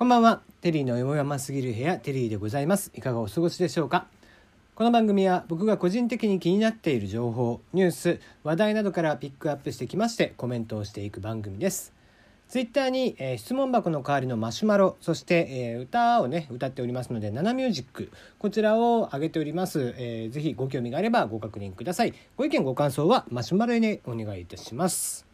こんばんは。テリーのよもやますぎる部屋、テリーでございます。いかがお過ごしでしょうか？この番組は僕が個人的に気になっている情報、ニュース、話題などからピックアップしてきましてコメントをしていく番組です。ツイッターに、えー質問箱の代わりのマシュマロ、そして、えー歌をね、歌っておりますので、ナナミュージック、こちらを上げております。えーぜひご興味があればご確認ください。ご意見ご感想はマシュマロにお願いいたします。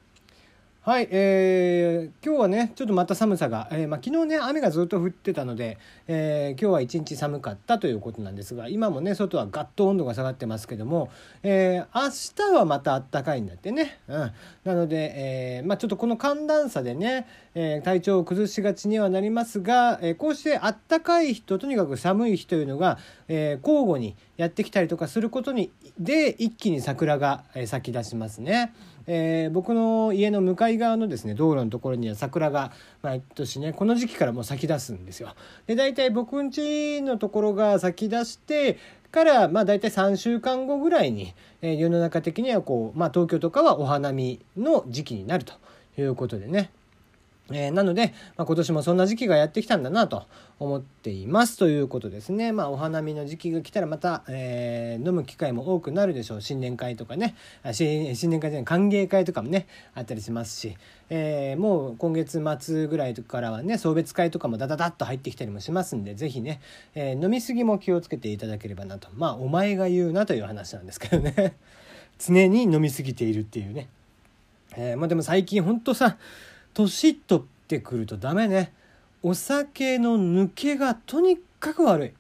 はい、えー今日はねちょっとまた寒さが、えーまあ、昨日ね雨がずっと降ってたので、えー今日は一日寒かったということなんですが今もね外はガッと温度が下がってますけども、えー明日はまた暖かいんだってね、うん、なので、えまあ、ちょっとこの寒暖差でね、え体調を崩しがちにはなりますが、えこうして暖かい日ととにかく寒い日というのが、え交互にやってきたりとかすることにで一気に桜が咲き出しますね。えー僕の家の向かい側のですね道路のところには桜が毎年ねこの時期からもう咲き出すんですよ。で大体僕ん家のところが咲き出してからまあ大体3週間後ぐらいに、えー世の中的にはこう、まあ、東京とかはお花見の時期になるということでね。えーなので、まあ、今年もそんな時期がやってきたんだなと思っていますということですね。まあ、お花見の時期が来たらまた、えー飲む機会も多くなるでしょう。新年会とかね。新新年会じゃない、歓迎会とかもね、あったりしますし、えーもう今月末ぐらいからはね、送別会とかもダダダッと入ってきたりもしますんで、ぜひね、えー飲み過ぎも気をつけていただければなと。まあ、お前が言うなという話なんですけどね。常に飲み過ぎているっていうね。えーまあでも最近ほんとさ年取ってくるとダメね。お酒の抜けがとにかく悪い。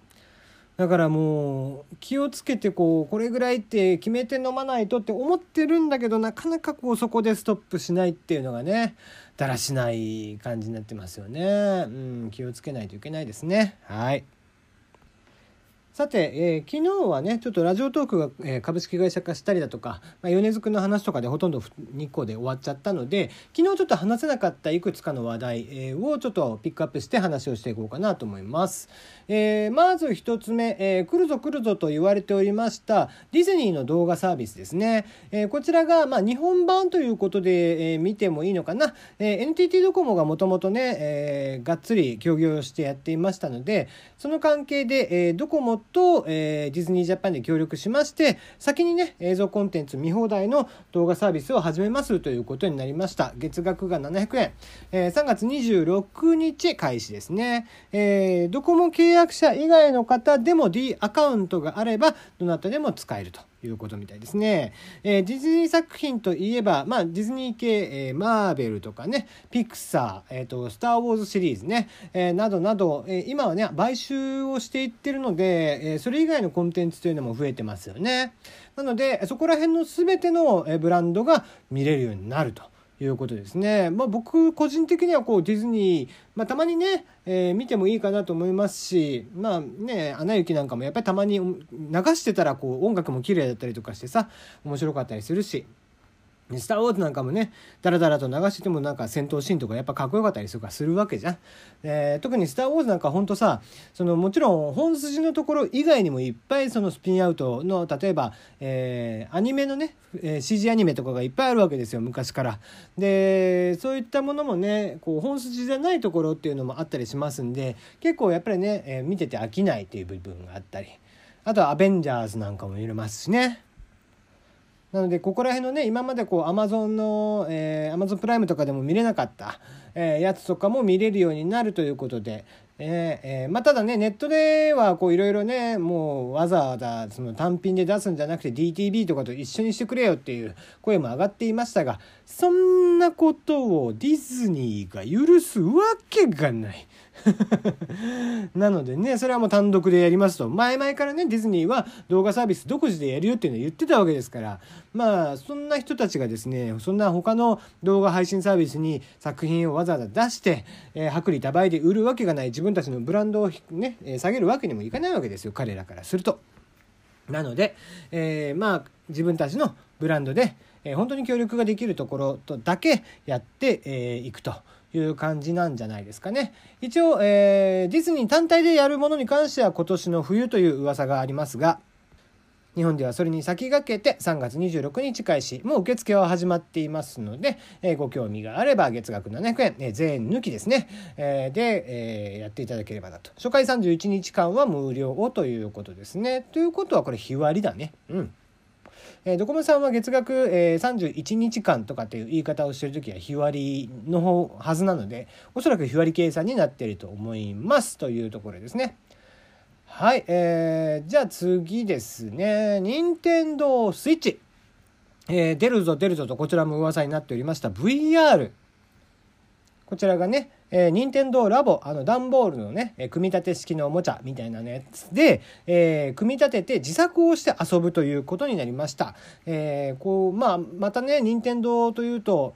だからもう気をつけてこうこれぐらいって決めて飲まないとって思ってるんだけどなかなかこうそこでストップしないっていうのがねだらしない感じになってますよね。うん気をつけないといけないですね。はい。さて、えー昨日はねちょっとラジオトークが、えー株式会社化したりだとか、まあ、米津くんの話とかでほとんど日光で終わっちゃったので昨日ちょっと話せなかったいくつかの話題、えーをちょっとピックアップして話をしていこうかなと思います。えーまず一つ目、えー来るぞ来るぞと言われておりましたディズニーの動画サービスですね。えーこちらが、まあ、日本版ということで、えー見てもいいのかな。えー NTT ドコモがもともとね、えーがっつり協業してやっていましたのでその関係で、えードコモと、えーディズニージャパンで協力しまして先にね映像コンテンツ見放題の動画サービスを始めますということになりました。月額が700円、えー3月26日開始ですね、えードコモ契約者以外の方でも D アカウントがあればどなたでも使えると。いうことみたいですね、えーディズニー作品といえば、まあ、ディズニー系、えーマーベルとかねピクサー、えーと「スター・ウォーズ」シリーズね、えーなどなど、えー今はね買収をしていってるので、えーそれ以外のコンテンツというのも増えてますよねなのでそこら辺の全てのブランドが見れるようになると。いうことですね。まあ僕個人的にはこうディズニー、まあたまにね、えー見てもいいかなと思いますし、まあね、アナ雪なんかもやっぱりたまに流してたらこう音楽も綺麗だったりとかしてさ、面白かったりするし、スター・ウォーズなんかもねダラダラと流しててもなんか戦闘シーンとかやっぱかっこよかったりとかするわけじゃん、えー特に「スター・ウォーズ」なんかほんとさそのもちろん本筋のところ以外にもいっぱいそのスピンアウトの例えば、えーアニメのね、えー CG アニメとかがいっぱいあるわけですよ昔から。でそういったものもねこう本筋じゃないところっていうのもあったりしますんで結構やっぱりね、え見てて飽きないっていう部分があったり。あとは「アベンジャーズ」なんかも見れますしね。なのでここら辺のね今までこうアマゾンの、えー、アマゾンプライムとかでも見れなかった、えーやつとかも見れるようになるということで、えーえーまあ、ただねネットではこういろいろねもうわざわざその単品で出すんじゃなくて DTV とかと一緒にしてくれよっていう声も上がっていましたがそんなことをディズニーが許すわけがない。なのでねそれはもう単独でやりますと。前々からねディズニーは動画サービス独自でやるよっていうのを言ってたわけですから。まあそんな人たちがですねそんな他の動画配信サービスに作品をわざわざ出して、えー薄利多売で売るわけがない自分たちのブランドをね、下げるわけにもいかないわけですよ。彼らからすると。なので、えーまあ自分たちのブランドで、えー本当に協力ができるところとだけやってい、えーいくと。いう感じなんじゃないですかね。一応、えーディズニー単体でやるものに関しては今年の冬という噂がありますが、日本ではそれに先駆けて3月26日開始もう受付は始まっていますので、えー、ご興味があれば月額700円、えー、税抜きですね、えー、で、え、やっていただければなと。初回31日間は無料ということですね。ということはこれ日割りだね。うん。え、ドコモさんは月額、え、31日間とかっていう言い方をしてる時は日割りの方はずなのでおそらく日割り計算になってると思いますというところですね。はい、えー、じゃあ次ですね任天堂スイッチ、えー、出るぞ出るぞとこちらも噂になっておりました VR こちらがねえー、任天堂ラボ、あの、段ボールのね、組み立て式のおもちゃみたいなやつで、えー、組み立てて自作をして遊ぶということになりました。えー、こう、まあ、またね、任天堂というと、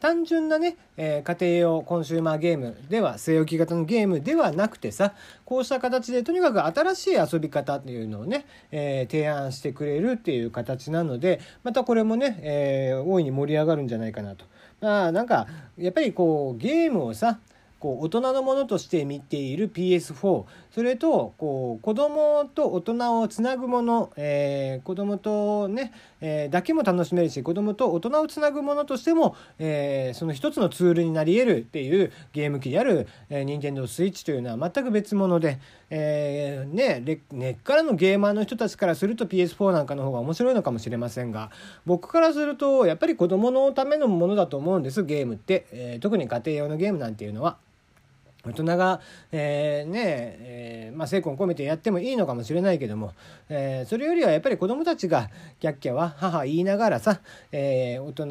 単純なね、えー、家庭用コンシューマーゲームでは据え置き型のゲームではなくてさこうした形でとにかく新しい遊び方っていうのをね、えー、提案してくれるっていう形なのでまたこれもね、えー、大いに盛り上がるんじゃないかなと。まあなんかやっぱりこうゲームをさこう大人のものとして見ている PS4 それとこう子供と大人をつなぐもの、えー、子供とね、えー、だけも楽しめるし子供と大人をつなぐものとしても、えー、その一つのツールになり得るっていうゲーム機である、えー、任天堂 switch というのは全く別物で、えー、ね根っからのゲーマーの人たちからすると PS4 なんかの方が面白いのかもしれませんが僕からするとやっぱり子供のためのものだと思うんですゲームって、えー、特に家庭用のゲームなんていうのは。大人が、えー、ねえー、まあ、精魂込めてやってもいいのかもしれないけども、えー、それよりはやっぱり子どもたちがキャッキャは母言いながらさ、え大人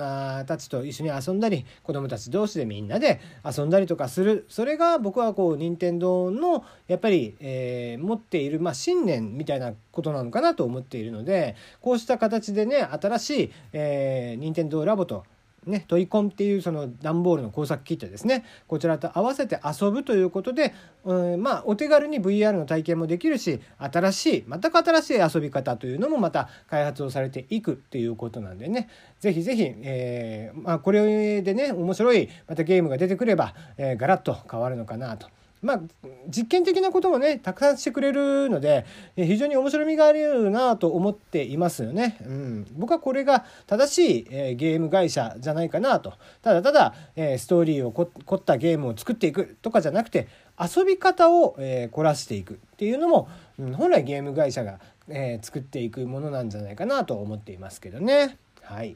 たちと一緒に遊んだり子どもたち同士でみんなで遊んだりとかする。それが僕はこう任天堂のやっぱり、え持っている、まあ、信念みたいなことなのかなと思っているのでこうした形でね新しい、え任天堂ラボとね、トイコンっていうその段ボールの工作キットですねこちらと合わせて遊ぶということで、うん、まあお手軽に VR の体験もできるし新しい全く新しい遊び方というのもまた開発をされていくっていうことなんでね是非是非、えま、これでね面白いまたゲームが出てくれば、えー、ガラッと変わるのかなと。まあ、実験的なこともねたくさんしてくれるので非常に面白みがあるなと思っていますよね。うん、僕はこれが正しい、え、ゲーム会社じゃないかなとただただ、え、ストーリーを凝ったゲームを作っていくとかじゃなくて遊び方を、え、凝らしていくっていうのも、うん、本来ゲーム会社が、え、作っていくものなんじゃないかなと思っていますけどね。はい、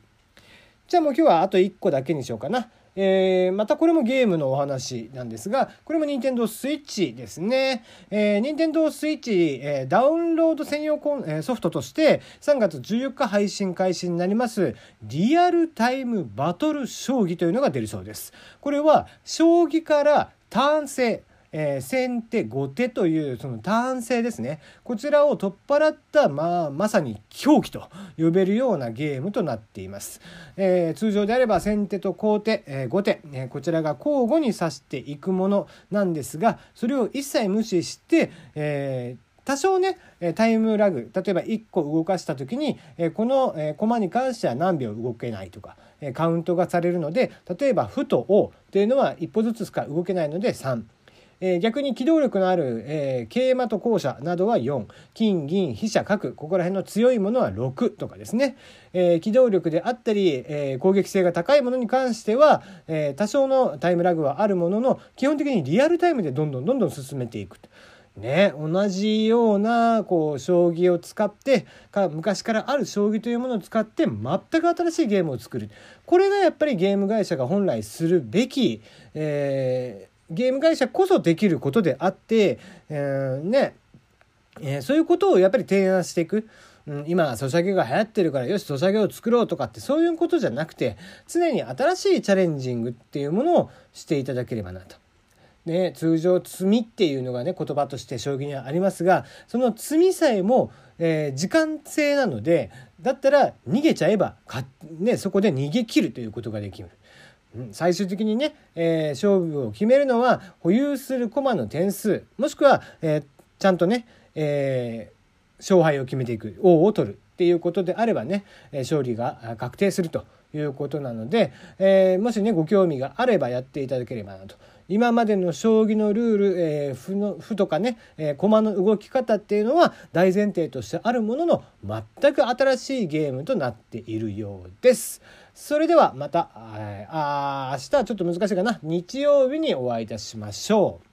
じゃあもう今日はあと1個だけにしようかな。えー、またこれもゲームのお話なんですが、これも Nintendo Switch ですね。えー、任天堂 switch、えー、ダウンロード専用コン、えー、ソフトとして3月14日配信開始になりますリアルタイムバトル将棋というのが出るそうです。これは将棋からターン制、えー、先手後手というその単性ですねこちらを取っ払った、まあ、まさに狂気と呼べるようなゲームとなっています、えー、通常であれば先手と後手、えー、後手、え、こちらが交互に指していくものなんですがそれを一切無視して、えー多少ねタイムラグ例えば1個動かした時にこの駒に関しては何秒動けないとかカウントがされるので例えば「歩」と「お」というのは一歩ずつしか動けないので3。えー、逆に機動力のある、えー、桂馬と後者などは4金銀飛車角。ここら辺の強いものは6とかですね、えー、機動力であったり、え攻撃性が高いものに関しては、え多少のタイムラグはあるものの基本的にリアルタイムでどんどんどんどん進めていくと。ね、同じようなこう将棋を使ってか昔からある将棋というものを使って全く新しいゲームを作る。これがやっぱりゲーム会社が本来するべき、え、ゲーム会社こそできることであって、えー、ね、えー、そういうことをやっぱり提案していく。うん、今ソシャゲが流行ってるからよしソシャゲを作ろうとかってそういうことじゃなくて常に新しいチャレンジングっていうものをしていただければなと。ね、通常「積み」っていうのがね言葉として将棋にはありますがその積みさえも、えー、時間制なのでだったら逃げちゃえば、ね、そこで逃げ切るということができる。最終的にね、えー、勝負を決めるのは保有する駒の点数。もしくは、えー、ちゃんとね、えー、勝敗を決めていく。王を取るっていうことであればね勝利が確定するということなので、え、もしねご興味があればやっていただければなと。今までの将棋のルール、えー、歩の歩とかね、えー、駒の動き方っていうのは大前提としてあるものの全く新しいゲームとなっているようです。それではまた、あ明日はちょっと難しいかな日曜日にお会いいたしましょう。